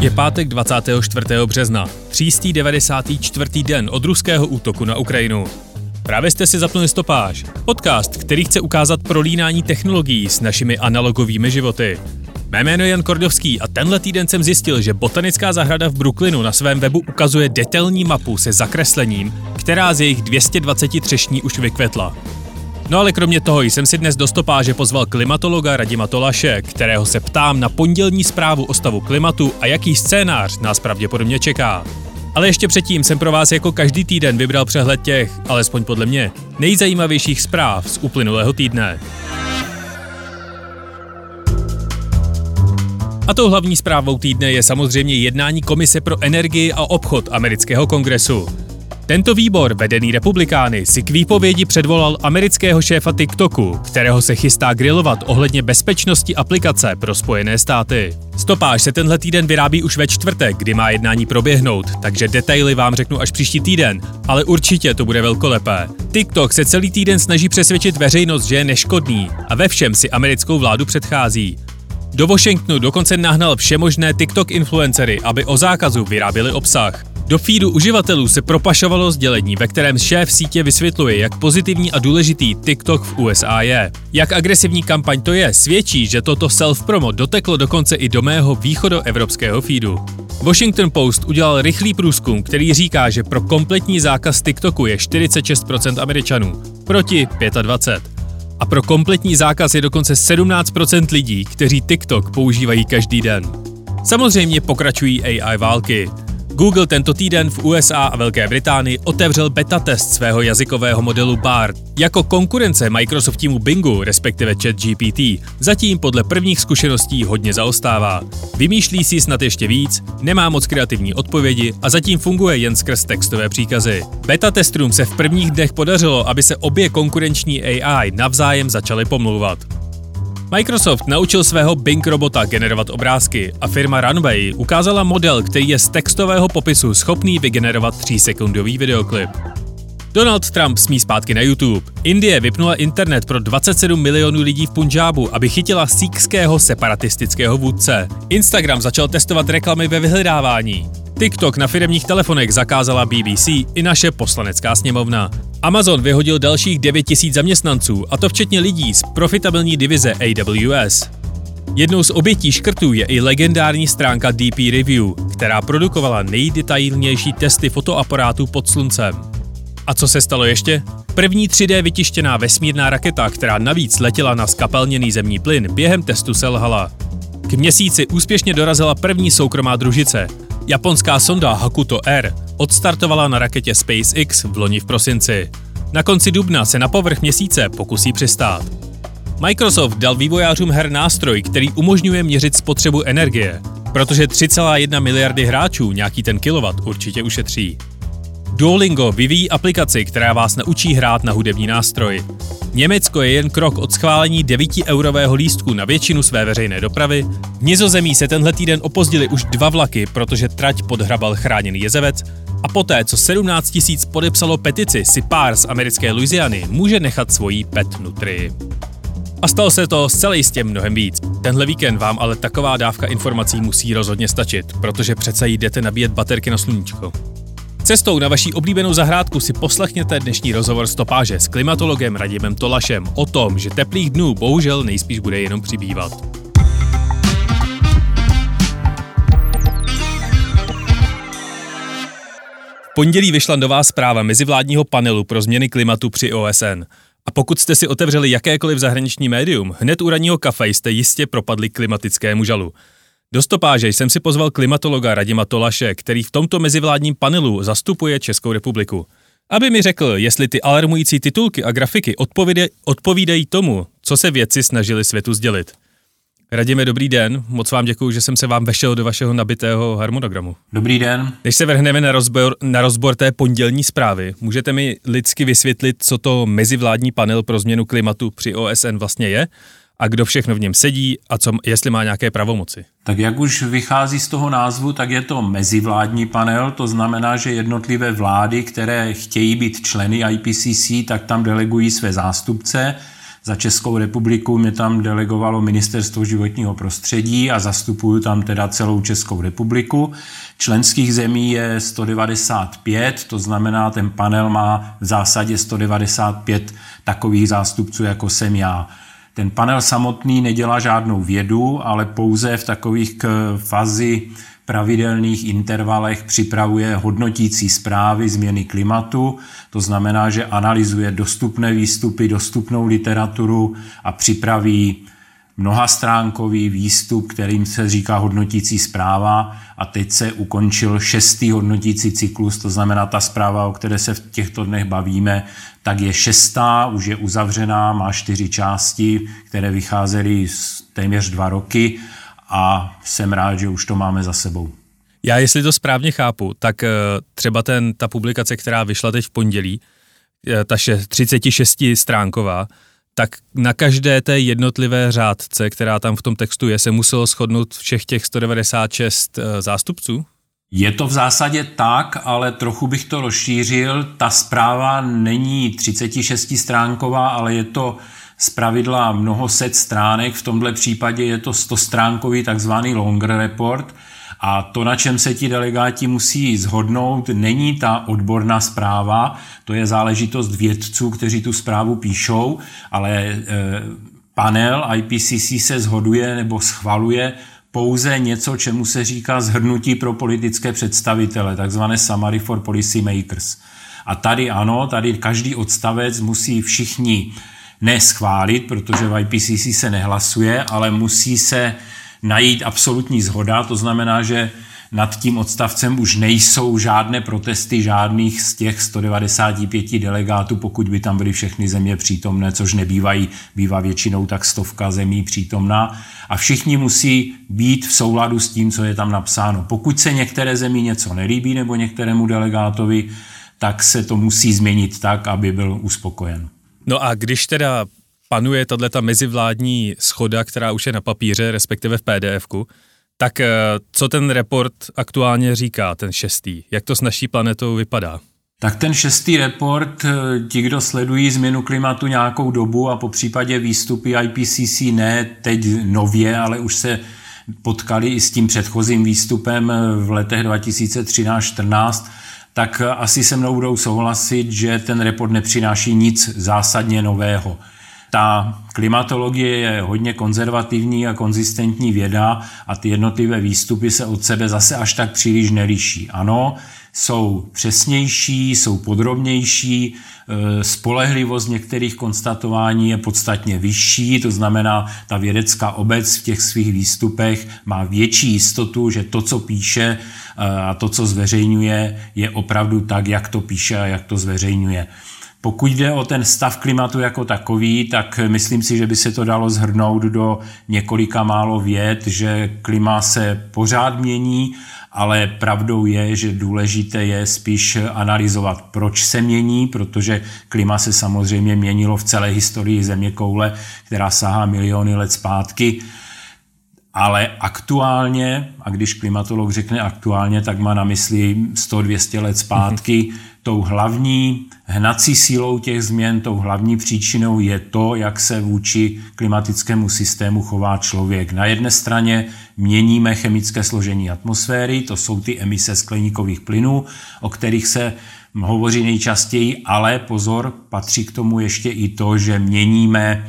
Je pátek 24. března, 394. den od ruského útoku na Ukrajinu. Právě jste si zapnuli stopáž, podcast, který chce ukázat prolínání technologií s našimi analogovými životy. Mé jméno je Jan Kordovský a tenhle týden jsem zjistil, že botanická zahrada v Brooklynu na svém webu ukazuje detailní mapu se zakreslením, která z jejich 220 třešní už vykvetla. No ale kromě toho jsem si dnes do stopáže pozval klimatologa Radima Tolaše, kterého se ptám na pondělní zprávu o stavu klimatu a jaký scénář nás pravděpodobně čeká. Ale ještě předtím jsem pro vás jako každý týden vybral přehled těch, alespoň podle mě, nejzajímavějších zpráv z uplynulého týdne. A tou hlavní zprávou týdne je samozřejmě jednání Komise pro energii a obchod amerického kongresu. Tento výbor, vedený republikány, si k výpovědi předvolal amerického šéfa TikToku, kterého se chystá grilovat ohledně bezpečnosti aplikace pro Spojené státy. Stopáž se tenhle týden vyrábí už ve čtvrtek, kdy má jednání proběhnout, takže detaily vám řeknu až příští týden, ale určitě to bude velkolepé. TikTok se celý týden snaží přesvědčit veřejnost, že je neškodný a ve všem si americkou vládu předchází. Do Washingtonu dokonce nahnal všemožné TikTok influencery, aby o zákazu vyráběli obsah. Do feedu uživatelů se propašovalo sdělení, ve kterém šéf sítě vysvětluje, jak pozitivní a důležitý TikTok v USA je. Jak agresivní kampaň to je, svědčí, že toto self-promo doteklo dokonce i do mého východoevropského feedu. Washington Post udělal rychlý průzkum, který říká, že pro kompletní zákaz TikToku je 46% Američanů, proti 25%. A pro kompletní zákaz je dokonce 17% lidí, kteří TikTok používají každý den. Samozřejmě pokračují AI války. Google tento týden v USA a Velké Británii otevřel beta test svého jazykového modelu BART. Jako konkurence Microsoftímu Bingu, respektive ChatGPT, zatím podle prvních zkušeností hodně zaostává. Vymýšlí si snad ještě víc, nemá moc kreativní odpovědi a zatím funguje jen skrz textové příkazy. Beta testům se v prvních dnech podařilo, aby se obě konkurenční AI navzájem začaly pomlouvat. Microsoft naučil svého Bing robota generovat obrázky a firma Runway ukázala model, který je z textového popisu schopný vygenerovat 3-sekundový videoklip. Donald Trump smí zpátky na YouTube. Indie vypnula internet pro 27 milionů lidí v Punjabu, aby chytila síkského separatistického vůdce. Instagram začal testovat reklamy ve vyhledávání. TikTok na firmních telefonech zakázala BBC i naše poslanecká sněmovna. Amazon vyhodil dalších 9000 zaměstnanců, a to včetně lidí z profitabilní divize AWS. Jednou z obětí škrtů je i legendární stránka DP Review, která produkovala nejdetailnější testy fotoaparátů pod sluncem. A co se stalo ještě? První 3D vytištěná vesmírná raketa, která navíc letěla na skapelněný zemní plyn, během testu selhala. K měsíci úspěšně dorazila první soukromá družice. Japonská sonda Hakuto R odstartovala na raketě SpaceX v loni v prosinci. Na konci dubna se na povrch měsíce pokusí přistát. Microsoft dal vývojářům her nástroj, který umožňuje měřit spotřebu energie, protože 3,1 miliardy hráčů nějaký ten kilowatt určitě ušetří. Duolingo vyvíjí aplikaci, která vás naučí hrát na hudební nástroj. Německo je jen krok od schválení 9-eurového lístku na většinu své veřejné dopravy. V Nizozemí se tenhle týden opozdili už dva vlaky, protože trať podhrabal chráněný jezevec a poté, co 17 tisíc podepsalo petici, si pár z americké Louisiany může nechat svojí pet nutry. A stalo se to zcela jistě mnohem víc. Tenhle víkend vám ale taková dávka informací musí rozhodně stačit, protože přece jdete nabíjet baterky na sluníčko. Cestou na vaší oblíbenou zahrádku si poslechněte dnešní rozhovor stopáže s klimatologem Radimem Tolašem o tom, že teplých dnů bohužel nejspíš bude jenom přibývat. V pondělí vyšla nová zpráva mezivládního panelu pro změny klimatu při OSN. A pokud jste si otevřeli jakékoliv zahraniční médium, hned u ranního kafe jste jistě propadli klimatickému žalu. Do stopáže jsem si pozval klimatologa Radima Tolaše, který v tomto mezivládním panelu zastupuje Českou republiku. Aby mi řekl, jestli ty alarmující titulky a grafiky odpovídají, odpovídají tomu, co se vědci snažili světu sdělit. Radíme, dobrý den. Moc vám děkuji, že jsem se vám vešel do vašeho nabitého harmonogramu. Dobrý den. Než se vrhneme na rozbor, na rozbor té pondělní zprávy, můžete mi lidsky vysvětlit, co to mezivládní panel pro změnu klimatu při OSN vlastně je a kdo všechno v něm sedí a co, jestli má nějaké pravomoci. Tak jak už vychází z toho názvu, tak je to mezivládní panel, to znamená, že jednotlivé vlády, které chtějí být členy IPCC, tak tam delegují své zástupce. Za Českou republiku mě tam delegovalo Ministerstvo životního prostředí a zastupuju tam teda celou Českou republiku. Členských zemí je 195, to znamená, ten panel má v zásadě 195 takových zástupců, jako jsem já. Ten panel samotný nedělá žádnou vědu, ale pouze v takových fazi pravidelných intervalech připravuje hodnotící zprávy změny klimatu, to znamená, že analyzuje dostupné výstupy, dostupnou literaturu a připraví mnohastránkový výstup, kterým se říká hodnotící zpráva a teď se ukončil šestý hodnotící cyklus, to znamená ta zpráva, o které se v těchto dnech bavíme, tak je šestá, už je uzavřená, má čtyři části, které vycházely téměř dva roky a jsem rád, že už to máme za sebou. Já, jestli to správně chápu, tak eh, třeba ten, ta publikace, která vyšla teď v pondělí, eh, ta 36 stránková, tak na každé té jednotlivé řádce, která tam v tom textu je, se muselo shodnout všech těch 196 eh, zástupců? Je to v zásadě tak, ale trochu bych to rozšířil. Ta zpráva není 36 stránková, ale je to z pravidla mnoho set stránek. V tomhle případě je to 100 stránkový takzvaný longer report – a to, na čem se ti delegáti musí zhodnout, není ta odborná zpráva, to je záležitost vědců, kteří tu zprávu píšou, ale e, panel IPCC se zhoduje nebo schvaluje pouze něco, čemu se říká zhrnutí pro politické představitele, takzvané summary for policy makers. A tady ano, tady každý odstavec musí všichni neschválit, protože v IPCC se nehlasuje, ale musí se najít absolutní zhoda, to znamená, že nad tím odstavcem už nejsou žádné protesty žádných z těch 195 delegátů, pokud by tam byly všechny země přítomné, což nebývají, bývá většinou tak stovka zemí přítomná. A všichni musí být v souladu s tím, co je tam napsáno. Pokud se některé zemi něco nelíbí nebo některému delegátovi, tak se to musí změnit tak, aby byl uspokojen. No a když teda panuje tato mezivládní schoda, která už je na papíře, respektive v PDFku, tak eh, co ten report aktuálně říká, ten šestý? Jak to s naší planetou vypadá? Tak ten šestý report, eh, ti, kdo sledují změnu klimatu nějakou dobu a po případě výstupy IPCC ne teď nově, ale už se potkali i s tím předchozím výstupem eh, v letech 2013-14, tak asi se mnou budou souhlasit, že ten report nepřináší nic zásadně nového. Ta klimatologie je hodně konzervativní a konzistentní věda a ty jednotlivé výstupy se od sebe zase až tak příliš neliší. Ano, jsou přesnější, jsou podrobnější, e, spolehlivost některých konstatování je podstatně vyšší, to znamená, ta vědecká obec v těch svých výstupech má větší jistotu, že to, co píše e, a to, co zveřejňuje, je opravdu tak, jak to píše a jak to zveřejňuje. Pokud jde o ten stav klimatu jako takový, tak myslím si, že by se to dalo zhrnout do několika málo věd, že klima se pořád mění, ale pravdou je, že důležité je spíš analyzovat, proč se mění, protože klima se samozřejmě měnilo v celé historii země koule, která sahá miliony let zpátky. Ale aktuálně, a když klimatolog řekne aktuálně, tak má na mysli 100-200 let zpátky, tou hlavní hnací sílou těch změn, tou hlavní příčinou je to, jak se vůči klimatickému systému chová člověk. Na jedné straně měníme chemické složení atmosféry, to jsou ty emise skleníkových plynů, o kterých se hovoří nejčastěji, ale pozor, patří k tomu ještě i to, že měníme e,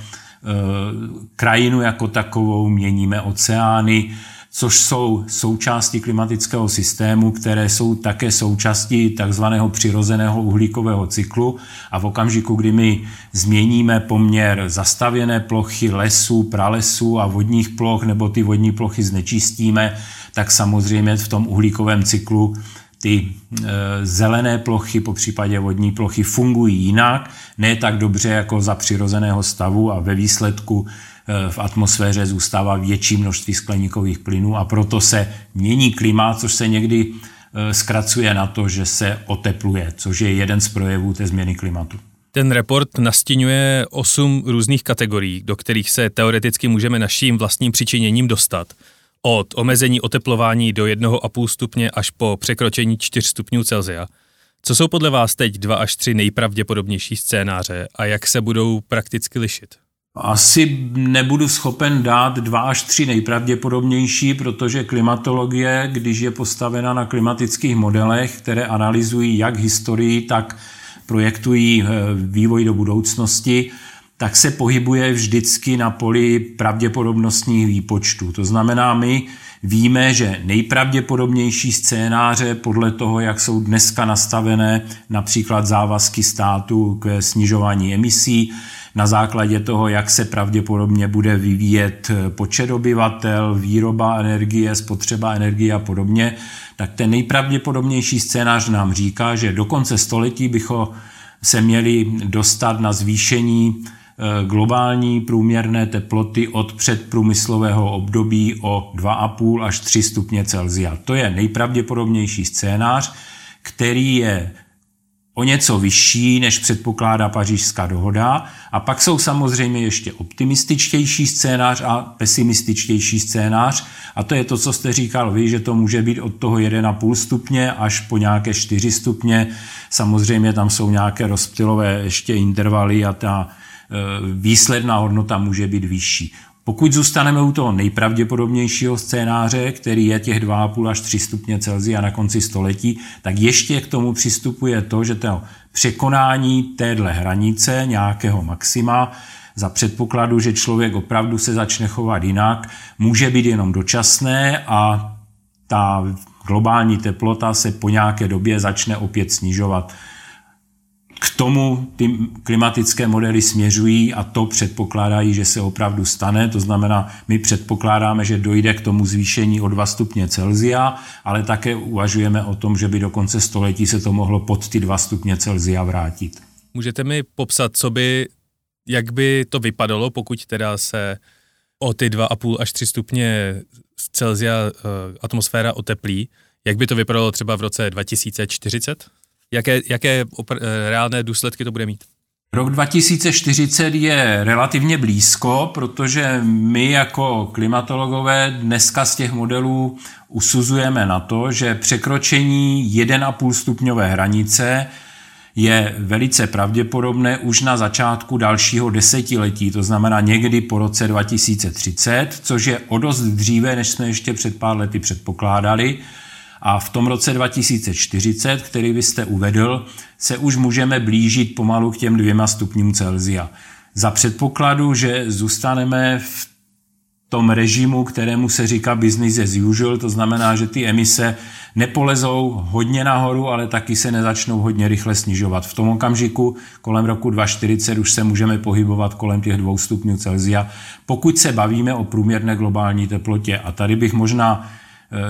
krajinu jako takovou, měníme oceány, což jsou součásti klimatického systému, které jsou také součástí takzvaného přirozeného uhlíkového cyklu. A v okamžiku, kdy my změníme poměr zastavěné plochy lesů, pralesů a vodních ploch nebo ty vodní plochy znečistíme, tak samozřejmě v tom uhlíkovém cyklu ty e, zelené plochy, po případě vodní plochy, fungují jinak, ne tak dobře jako za přirozeného stavu a ve výsledku v atmosféře zůstává větší množství skleníkových plynů a proto se mění klima, což se někdy eh, zkracuje na to, že se otepluje, což je jeden z projevů té změny klimatu. Ten report nastínuje osm různých kategorií, do kterých se teoreticky můžeme naším vlastním přičiněním dostat. Od omezení oteplování do 1,5 stupně až po překročení 4 stupňů Celsia. Co jsou podle vás teď dva až tři nejpravděpodobnější scénáře a jak se budou prakticky lišit? Asi nebudu schopen dát dva až tři nejpravděpodobnější, protože klimatologie, když je postavena na klimatických modelech, které analyzují jak historii, tak projektují eh, vývoj do budoucnosti, tak se pohybuje vždycky na poli pravděpodobnostních výpočtů. To znamená, my víme, že nejpravděpodobnější scénáře podle toho, jak jsou dneska nastavené například závazky státu k snižování emisí, na základě toho, jak se pravděpodobně bude vyvíjet počet obyvatel, výroba energie, spotřeba energie a podobně, tak ten nejpravděpodobnější scénář nám říká, že do konce století bychom se měli dostat na zvýšení globální průměrné teploty od předprůmyslového období o 2,5 až 3 stupně Celsia. To je nejpravděpodobnější scénář, který je o něco vyšší, než předpokládá pařížská dohoda. A pak jsou samozřejmě ještě optimističtější scénář a pesimističtější scénář. A to je to, co jste říkal vy, že to může být od toho 1,5 stupně až po nějaké 4 stupně. Samozřejmě tam jsou nějaké rozptylové ještě intervaly a ta výsledná hodnota může být vyšší. Pokud zůstaneme u toho nejpravděpodobnějšího scénáře, který je těch 2,5 až 3 stupně Celsia na konci století, tak ještě k tomu přistupuje to, že to překonání téhle hranice nějakého maxima za předpokladu, že člověk opravdu se začne chovat jinak, může být jenom dočasné a ta globální teplota se po nějaké době začne opět snižovat. K tomu ty klimatické modely směřují a to předpokládají, že se opravdu stane. To znamená, my předpokládáme, že dojde k tomu zvýšení o 2 stupně Celzia, ale také uvažujeme o tom, že by do konce století se to mohlo pod ty 2 stupně Celzia vrátit. Můžete mi popsat, co by, jak by to vypadalo, pokud teda se o ty 2,5 až 3 stupně Celzia uh, atmosféra oteplí? Jak by to vypadalo třeba v roce 2040? Jaké, jaké opr- eh, reálné důsledky to bude mít? Rok 2040 je relativně blízko, protože my jako klimatologové dneska z těch modelů usuzujeme na to, že překročení 1,5 stupňové hranice je velice pravděpodobné už na začátku dalšího desetiletí, to znamená někdy po roce 2030, což je o dost dříve, než jsme ještě před pár lety předpokládali. A v tom roce 2040, který vy jste uvedl, se už můžeme blížit pomalu k těm dvěma stupňům Celzia. Za předpokladu, že zůstaneme v tom režimu, kterému se říká business as usual, to znamená, že ty emise nepolezou hodně nahoru, ale taky se nezačnou hodně rychle snižovat. V tom okamžiku kolem roku 2040 už se můžeme pohybovat kolem těch dvou stupňů Celzia, pokud se bavíme o průměrné globální teplotě. A tady bych možná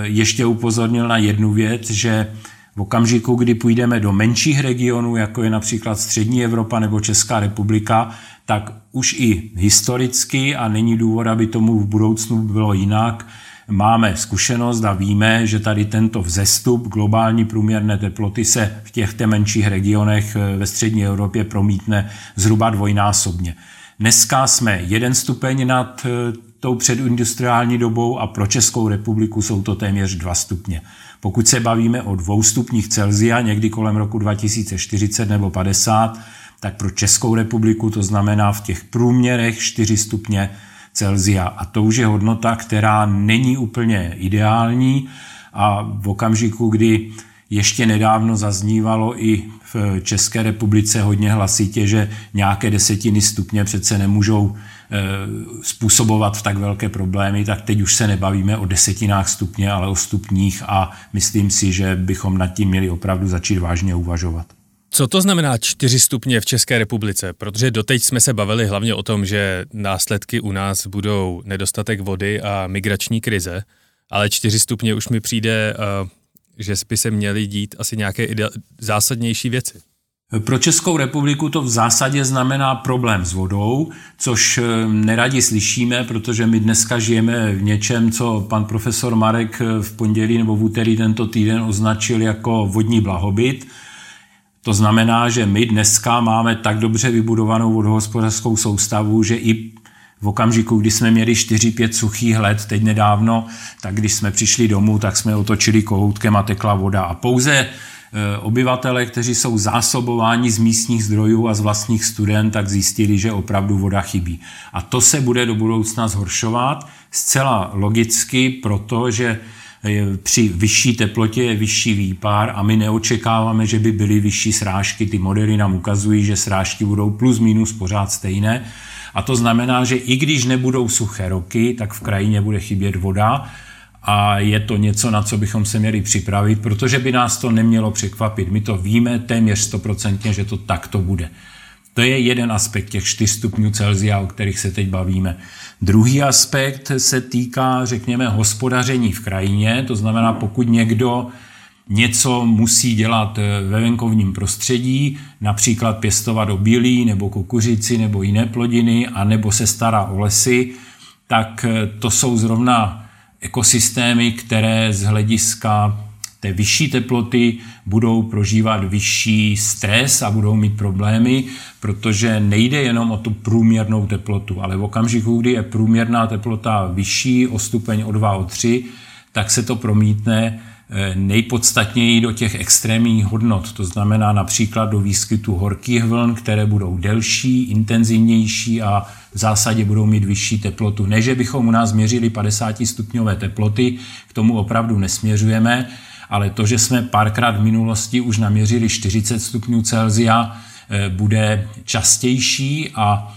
ještě upozornil na jednu věc, že v okamžiku, kdy půjdeme do menších regionů, jako je například střední Evropa nebo Česká republika, tak už i historicky, a není důvod, aby tomu v budoucnu bylo jinak, máme zkušenost a víme, že tady tento vzestup globální průměrné teploty se v těchto menších regionech eh, ve střední Evropě promítne zhruba dvojnásobně. Dneska jsme jeden stupeň nad eh, tou předindustriální dobou a pro Českou republiku jsou to téměř 2 stupně. Pokud se bavíme o dvou stupních Celzia někdy kolem roku 2040 nebo 50, tak pro Českou republiku to znamená v těch průměrech 4 stupně Celzia. A to už je hodnota, která není úplně ideální a v okamžiku, kdy ještě nedávno zaznívalo i v České republice hodně hlasitě, že nějaké desetiny stupně přece nemůžou Eh, způsobovat tak velké problémy, tak teď už se nebavíme o desetinách stupně, ale o stupních a myslím si, že bychom nad tím měli opravdu začít vážně uvažovat. Co to znamená 4 stupně v České republice? Protože doteď jsme se bavili hlavně o tom, že následky u nás budou nedostatek vody a migrační krize, ale 4 stupně už mi přijde, eh, že by se měly dít asi nějaké zásadnější věci. Pro Českou republiku to v zásadě znamená problém s vodou, což eh, neradi slyšíme, protože my dneska žijeme v něčem, co pan profesor Marek eh, v pondělí nebo v úterý tento týden označil jako vodní blahobyt. To znamená, že my dneska máme tak dobře vybudovanou vodohospodářskou soustavu, že i v okamžiku, kdy jsme měli 4-5 suchých let, teď nedávno, tak když jsme přišli domů, tak jsme otočili kohoutkem a tekla voda. A pouze obyvatele, kteří jsou zásobováni z místních zdrojů a z vlastních student, tak zjistili, že opravdu voda chybí. A to se bude do budoucna zhoršovat zcela logicky, protože při vyšší teplotě je vyšší výpár a my neočekáváme, že by byly vyšší srážky. Ty modely nám ukazují, že srážky budou plus minus pořád stejné. A to znamená, že i když nebudou suché roky, tak v krajině bude chybět voda a je to něco, na co bychom se měli připravit, protože by nás to nemělo překvapit. My to víme téměř stoprocentně, že to takto bude. To je jeden aspekt těch 4 stupňů Celsia, o kterých se teď bavíme. Druhý aspekt se týká, řekněme, hospodaření v krajině, to znamená, pokud někdo něco musí dělat eh, ve venkovním prostředí, například pěstovat obilí nebo kukuřici nebo jiné plodiny, a nebo se stará o lesy, tak eh, to jsou zrovna ekosystémy, které z hlediska té vyšší teploty budou prožívat vyšší stres a budou mít problémy, protože nejde jenom o tu průměrnou teplotu, ale v okamžiku, kdy je průměrná teplota vyšší o stupeň o 2, o 3, tak se to promítne eh, nejpodstatněji do těch extrémních hodnot, to znamená například do výskytu horkých vln, které budou delší, intenzivnější a v zásadě budou mít vyšší teplotu. Ne, že bychom u nás měřili 50 stupňové teploty, k tomu opravdu nesměřujeme, ale to, že jsme párkrát v minulosti už naměřili 40 stupňů Celzia, eh, bude častější a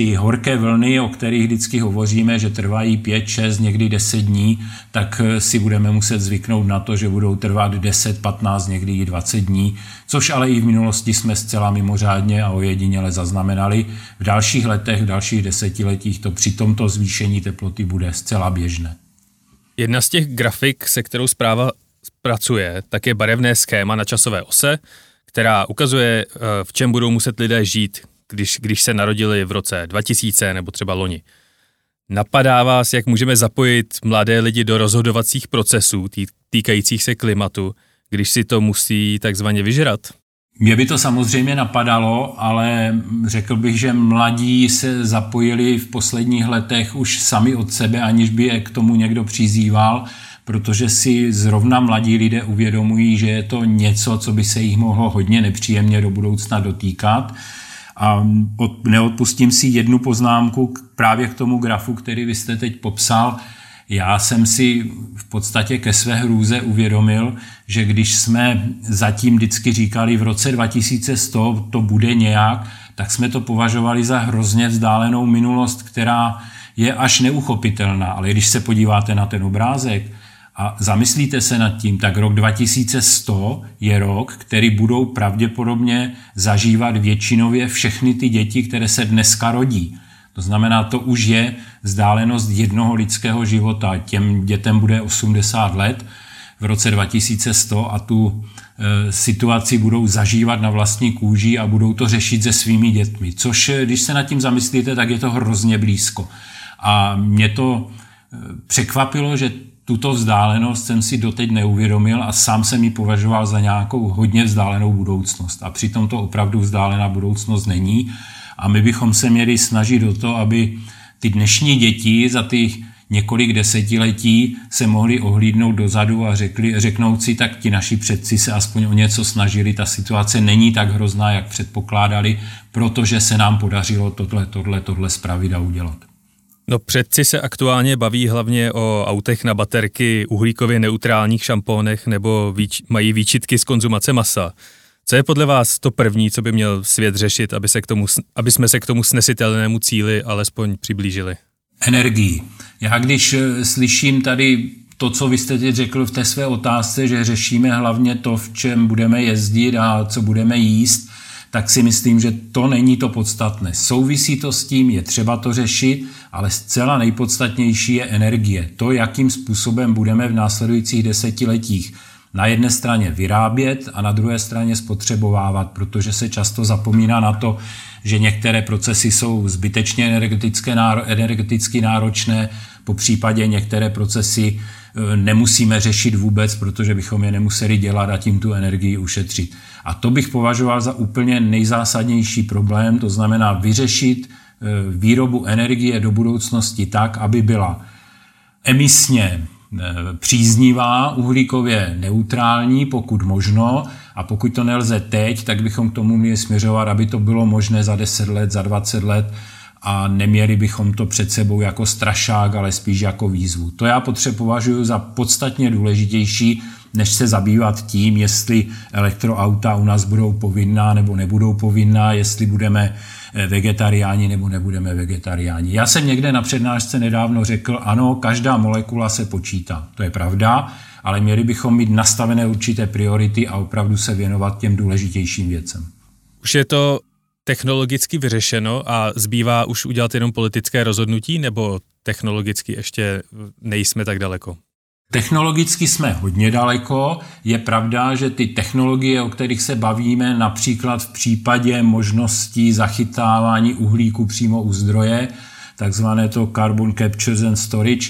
ty horké vlny, o kterých vždycky hovoříme, že trvají 5, 6, někdy 10 dní, tak eh, si budeme muset zvyknout na to, že budou trvat 10, 15, někdy i 20 dní, což ale i v minulosti jsme zcela mimořádně a ojediněle zaznamenali. V dalších letech, v dalších desetiletích to při tomto zvýšení teploty bude zcela běžné. Jedna z těch grafik, se kterou zpráva pracuje, tak je barevné schéma na časové ose, která ukazuje, eh, v čem budou muset lidé žít, když, když se narodili v roce 2000 nebo třeba loni. Napadá vás, jak můžeme zapojit mladé lidi do rozhodovacích procesů tý, týkajících se klimatu, když si to musí takzvaně vyžrat? Mě by to samozřejmě napadalo, ale řekl bych, že mladí se zapojili v posledních letech už sami od sebe, aniž by je k tomu někdo přizýval protože si zrovna mladí lidé uvědomují, že je to něco, co by se jich mohlo hodně nepříjemně do budoucna dotýkat. A neodpustím si jednu poznámku právě k tomu grafu, který vy jste teď popsal. Já jsem si v podstatě ke své hrůze uvědomil, že když jsme zatím vždycky říkali v roce 2100 to bude nějak, tak jsme to považovali za hrozně vzdálenou minulost, která je až neuchopitelná. Ale když se podíváte na ten obrázek, a zamyslíte se nad tím, tak rok 2100 je rok, který budou pravděpodobně zažívat většinově všechny ty děti, které se dneska rodí. To znamená, to už je vzdálenost jednoho lidského života. Těm dětem bude 80 let v roce 2100 a tu e, situaci budou zažívat na vlastní kůži a budou to řešit se svými dětmi. Což, e, když se nad tím zamyslíte, tak je to hrozně blízko. A mě to e, překvapilo, že tuto vzdálenost jsem si doteď neuvědomil a sám jsem ji považoval za nějakou hodně vzdálenou budoucnost. A přitom to opravdu vzdálená budoucnost není. A my bychom se měli snažit o to, aby ty dnešní děti za ty několik desetiletí se mohli ohlídnout dozadu a řekli, řeknout si, tak ti naši předci se aspoň o něco snažili, ta situace není tak hrozná, jak předpokládali, protože se nám podařilo tohle, tohle, tohle zpravit a udělat. No předci se aktuálně baví hlavně o autech na baterky, uhlíkově neutrálních šampónech nebo výč, mají výčitky z konzumace masa. Co je podle vás to první, co by měl svět řešit, aby, se k tomu, aby jsme se k tomu snesitelnému cíli alespoň přiblížili? Energii. Já když eh, slyším tady to, co vy jste teď řekl v té své otázce, že řešíme hlavně to, v čem budeme jezdit a co budeme jíst, tak si myslím, že to není to podstatné. Souvisí to s tím, je třeba to řešit, ale zcela nejpodstatnější je energie. To, jakým způsobem budeme v následujících desetiletích na jedné straně vyrábět a na druhé straně spotřebovávat, protože se často zapomíná na to, že některé procesy jsou zbytečně energetické, energeticky náročné, po případě některé procesy e, nemusíme řešit vůbec, protože bychom je nemuseli dělat a tím tu energii ušetřit. A to bych považoval za úplně nejzásadnější problém, to znamená vyřešit výrobu energie do budoucnosti tak, aby byla emisně příznivá, uhlíkově neutrální, pokud možno, a pokud to nelze teď, tak bychom k tomu měli směřovat, aby to bylo možné za 10 let, za 20 let a neměli bychom to před sebou jako strašák, ale spíš jako výzvu. To já potřebuji považuji za podstatně důležitější, než se zabývat tím, jestli elektroauta u nás budou povinná nebo nebudou povinná, jestli budeme eh, vegetariáni nebo nebudeme vegetariáni. Já jsem někde na přednášce nedávno řekl, ano, každá molekula se počítá. To je pravda, ale měli bychom mít nastavené určité priority a opravdu se věnovat těm důležitějším věcem. Už je to technologicky vyřešeno a zbývá už udělat jenom politické rozhodnutí, nebo technologicky ještě nejsme tak daleko? Technologicky jsme hodně daleko. Je pravda, že ty technologie, o kterých se bavíme, například v případě možností zachytávání uhlíku přímo u zdroje, takzvané to carbon capture and storage,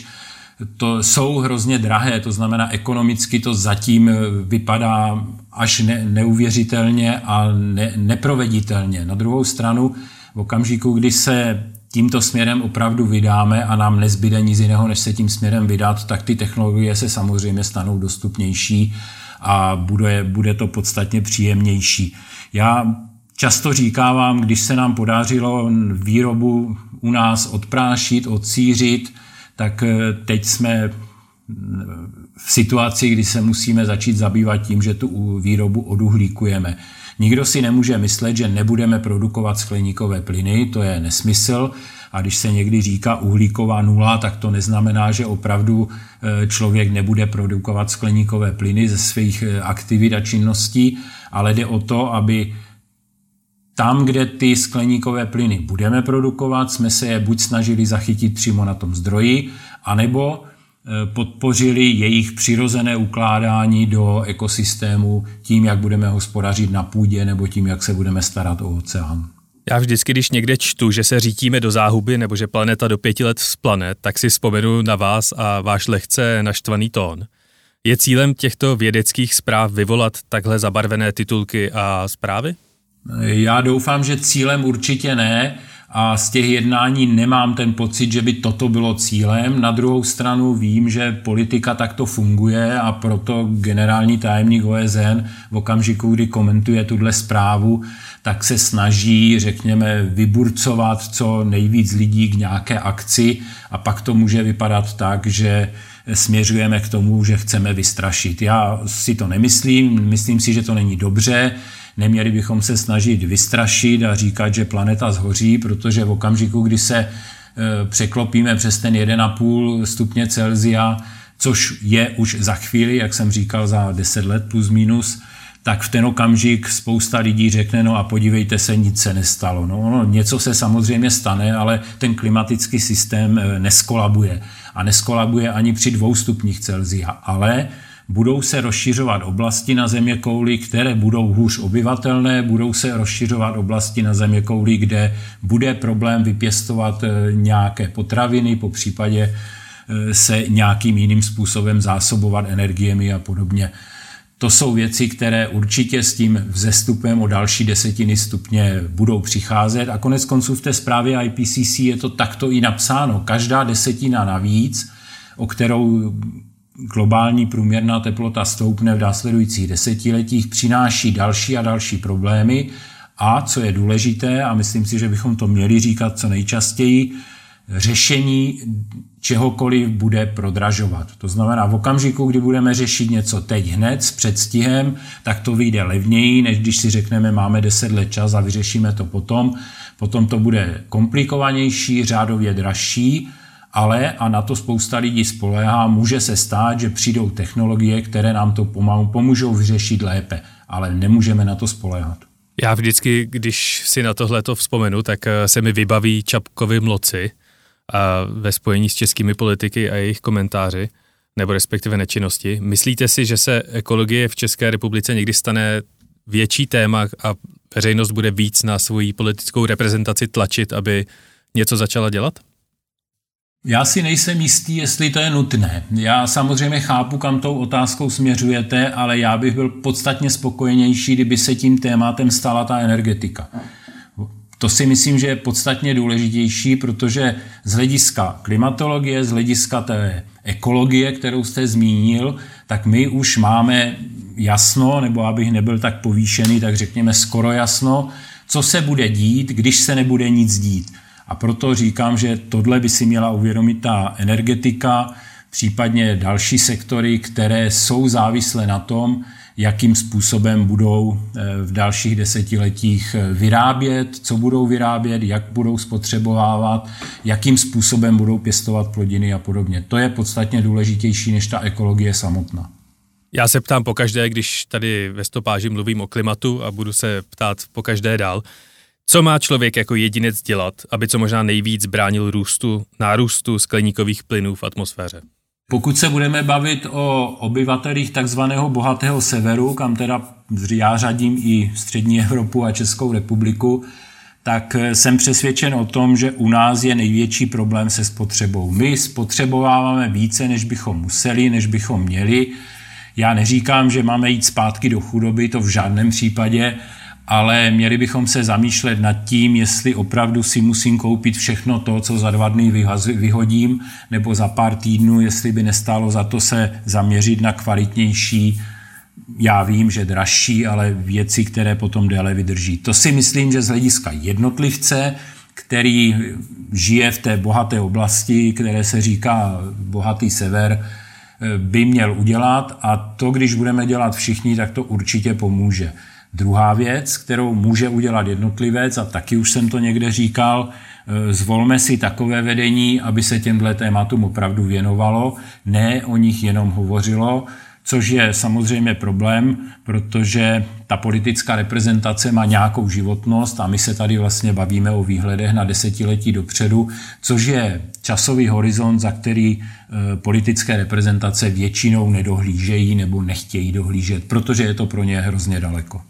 to jsou hrozně drahé, to znamená ekonomicky to zatím vypadá až ne, neuvěřitelně a ne, neproveditelně. Na druhou stranu, v okamžiku, kdy se tímto směrem opravdu vydáme a nám nezbyde nic jiného, než se tím směrem vydat, tak ty technologie se samozřejmě stanou dostupnější a bude, bude to podstatně příjemnější. Já často říkávám, když se nám podařilo výrobu u nás odprášit, odsířit, tak eh, teď jsme v situaci, kdy se musíme začít zabývat tím, že tu výrobu oduhlíkujeme. Nikdo si nemůže myslet, že nebudeme produkovat skleníkové plyny, to je nesmysl. A když se někdy říká uhlíková nula, tak to neznamená, že opravdu e, člověk nebude produkovat skleníkové plyny ze svých e, aktivit a činností, ale jde o to, aby tam, kde ty skleníkové plyny budeme produkovat, jsme se je buď snažili zachytit přímo na tom zdroji, anebo podpořili jejich přirozené ukládání do ekosystému tím, jak budeme hospodařit na půdě nebo tím, jak se budeme starat o oceán. Já vždycky, když někde čtu, že se řítíme do záhuby nebo že planeta do pěti let vzplane, tak si vzpomenu na vás a váš lehce naštvaný tón. Je cílem těchto vědeckých zpráv vyvolat takhle zabarvené titulky a zprávy? Já doufám, že cílem určitě ne a z těch jednání nemám ten pocit, že by toto bylo cílem. Na druhou stranu vím, že politika takto funguje a proto generální tajemník OSN v okamžiku, kdy komentuje tuhle zprávu, tak se snaží, řekněme, vyburcovat co nejvíc lidí k nějaké akci a pak to může vypadat tak, že směřujeme k tomu, že chceme vystrašit. Já si to nemyslím, myslím si, že to není dobře, Neměli bychom se snažit vystrašit a říkat, že planeta zhoří, protože v okamžiku, kdy se e, překlopíme přes ten 1,5 stupně Celzia, což je už za chvíli, jak jsem říkal, za 10 let plus minus, tak v ten okamžik spousta lidí řekne, no a podívejte se, nic se nestalo. No, no něco se samozřejmě stane, ale ten klimatický systém e, neskolabuje. A neskolabuje ani při dvou stupních Celzia, ale budou se rozšiřovat oblasti na země kouli, které budou hůř obyvatelné, budou se rozšiřovat oblasti na země kouli, kde bude problém vypěstovat eh, nějaké potraviny, po případě eh, se nějakým jiným způsobem zásobovat energiemi a podobně. To jsou věci, které určitě s tím vzestupem o další desetiny stupně budou přicházet a konec konců v té zprávě IPCC je to takto i napsáno. Každá desetina navíc, o kterou globální průměrná teplota stoupne v následujících desetiletích, přináší další a další problémy a, co je důležité, a myslím si, že bychom to měli říkat co nejčastěji, řešení čehokoliv bude prodražovat. To znamená, v okamžiku, kdy budeme řešit něco teď hned s předstihem, tak to vyjde levněji, než když si řekneme, máme 10 let čas a vyřešíme to potom. Potom to bude komplikovanější, řádově dražší ale, a na to spousta lidí spoléhá, může se stát, že přijdou technologie, které nám to pomůžou vyřešit lépe, ale nemůžeme na to spoléhat. Já vždycky, když si na tohle to vzpomenu, tak eh, se mi vybaví Čapkovi mloci a ve spojení s českými politiky a jejich komentáři, nebo respektive nečinnosti. Myslíte si, že se ekologie v České republice někdy stane větší téma a veřejnost bude víc na svoji politickou reprezentaci tlačit, aby něco začala dělat? Já si nejsem jistý, jestli to je nutné. Já samozřejmě chápu, kam tou otázkou směřujete, ale já bych byl podstatně spokojenější, kdyby se tím tématem stala ta energetika. To si myslím, že je podstatně důležitější, protože z hlediska klimatologie, z hlediska té ekologie, kterou jste zmínil, tak my už máme jasno, nebo abych nebyl tak povýšený, tak řekněme skoro jasno, co se bude dít, když se nebude nic dít. A proto říkám, že tohle by si měla uvědomit ta energetika, případně další sektory, které jsou závislé na tom, jakým způsobem budou eh, v dalších desetiletích eh, vyrábět, co budou vyrábět, jak budou spotřebovávat, jakým způsobem budou pěstovat plodiny a podobně. To je podstatně důležitější než ta ekologie samotná. Já se ptám po každé, když tady ve stopáži mluvím o klimatu a budu se ptát po každé dál. Co má člověk jako jedinec dělat, aby co možná nejvíc bránil růstu, nárůstu skleníkových plynů v atmosféře? Pokud se budeme bavit o obyvatelích takzvaného bohatého severu, kam teda já řadím i střední Evropu a Českou republiku, tak jsem přesvědčen o tom, že u nás je největší problém se spotřebou. My spotřebováváme více, než bychom museli, než bychom měli. Já neříkám, že máme jít zpátky do chudoby, to v žádném případě, ale měli bychom se zamýšlet nad tím, jestli opravdu si musím koupit všechno to, co za dva dny vyhodím, nebo za pár týdnů, jestli by nestálo za to se zaměřit na kvalitnější, já vím, že dražší, ale věci, které potom déle vydrží. To si myslím, že z hlediska jednotlivce, který žije v té bohaté oblasti, které se říká bohatý sever, by měl udělat a to, když budeme dělat všichni, tak to určitě pomůže. Druhá věc, kterou může udělat jednotlivec, a taky už jsem to někde říkal, e, zvolme si takové vedení, aby se těmhle tématům opravdu věnovalo, ne o nich jenom hovořilo, což je samozřejmě problém, protože ta politická reprezentace má nějakou životnost a my se tady vlastně bavíme o výhledech na desetiletí dopředu, což je časový horizont, za který e, politické reprezentace většinou nedohlížejí nebo nechtějí dohlížet, protože je to pro ně hrozně daleko.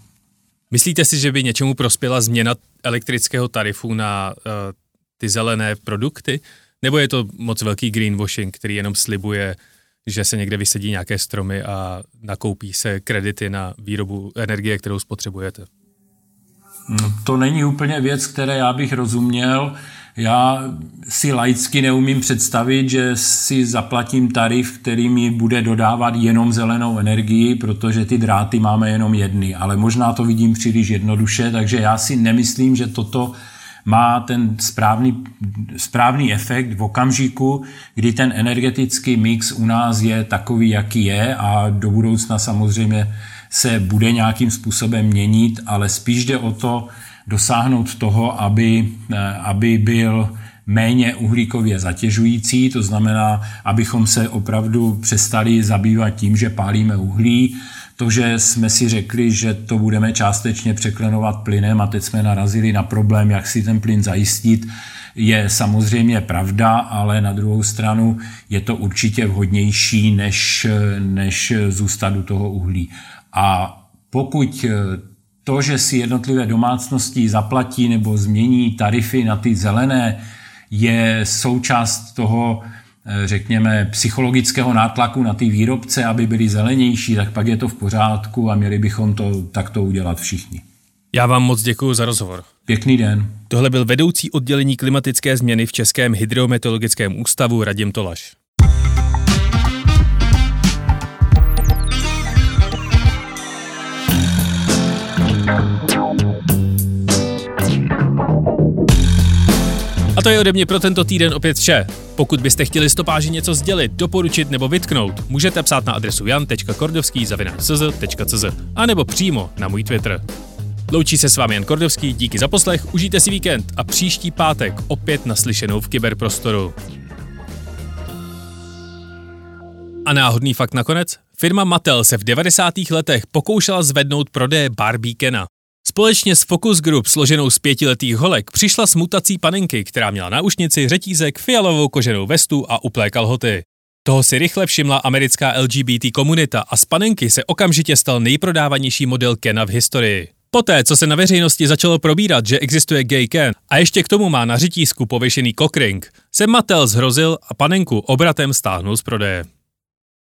Myslíte si, že by něčemu prospěla změna elektrického tarifu na uh, ty zelené produkty? Nebo je to moc velký greenwashing, který jenom slibuje, že se někde vysedí nějaké stromy a nakoupí se kredity na výrobu energie, kterou spotřebujete? No, to není úplně věc, které já bych rozuměl. Já si laicky neumím představit, že si zaplatím tarif, který mi bude dodávat jenom zelenou energii, protože ty dráty máme jenom jedny, ale možná to vidím příliš jednoduše, takže já si nemyslím, že toto má ten správný, správný efekt v okamžiku, kdy ten energetický mix u nás je takový, jaký je a do budoucna samozřejmě se bude nějakým způsobem měnit, ale spíš jde o to, dosáhnout toho, aby, eh, aby byl méně uhlíkově zatěžující, to znamená, abychom se opravdu přestali zabývat tím, že pálíme uhlí. To, že jsme si řekli, že to budeme částečně překlenovat plynem a teď jsme narazili na problém, jak si ten plyn zajistit, je samozřejmě pravda, ale na druhou stranu je to určitě vhodnější, než, než zůstat u toho uhlí. A pokud to, že si jednotlivé domácnosti zaplatí nebo změní tarify na ty zelené, je součást toho, eh, řekněme, psychologického nátlaku na ty výrobce, aby byli zelenější, tak pak je to v pořádku a měli bychom to takto udělat všichni. Já vám moc děkuji za rozhovor. Pěkný den. Tohle byl vedoucí oddělení klimatické změny v Českém hydrometeorologickém ústavu Radim Tolaš. A to je ode mě pro tento týden opět vše. Pokud byste chtěli stopáži něco sdělit, doporučit nebo vytknout, můžete psát na adresu jan.kordovský.cz a nebo přímo na můj Twitter. Loučí se s vámi Jan Kordovský, díky za poslech, užijte si víkend a příští pátek opět naslyšenou v kyberprostoru. A náhodný fakt nakonec? Firma Mattel se v 90. letech pokoušela zvednout prodeje Barbie Kena. Společně s Focus Group složenou z pětiletých holek přišla s mutací panenky, která měla na ušnici řetízek, fialovou koženou vestu a uplé kalhoty. Toho si rychle všimla americká LGBT komunita a z panenky se okamžitě stal nejprodávanější model Kena v historii. Poté, co se na veřejnosti začalo probírat, že existuje gay Ken a ještě k tomu má na řetízku pověšený cockring, se Mattel zhrozil a panenku obratem stáhnul z prodeje.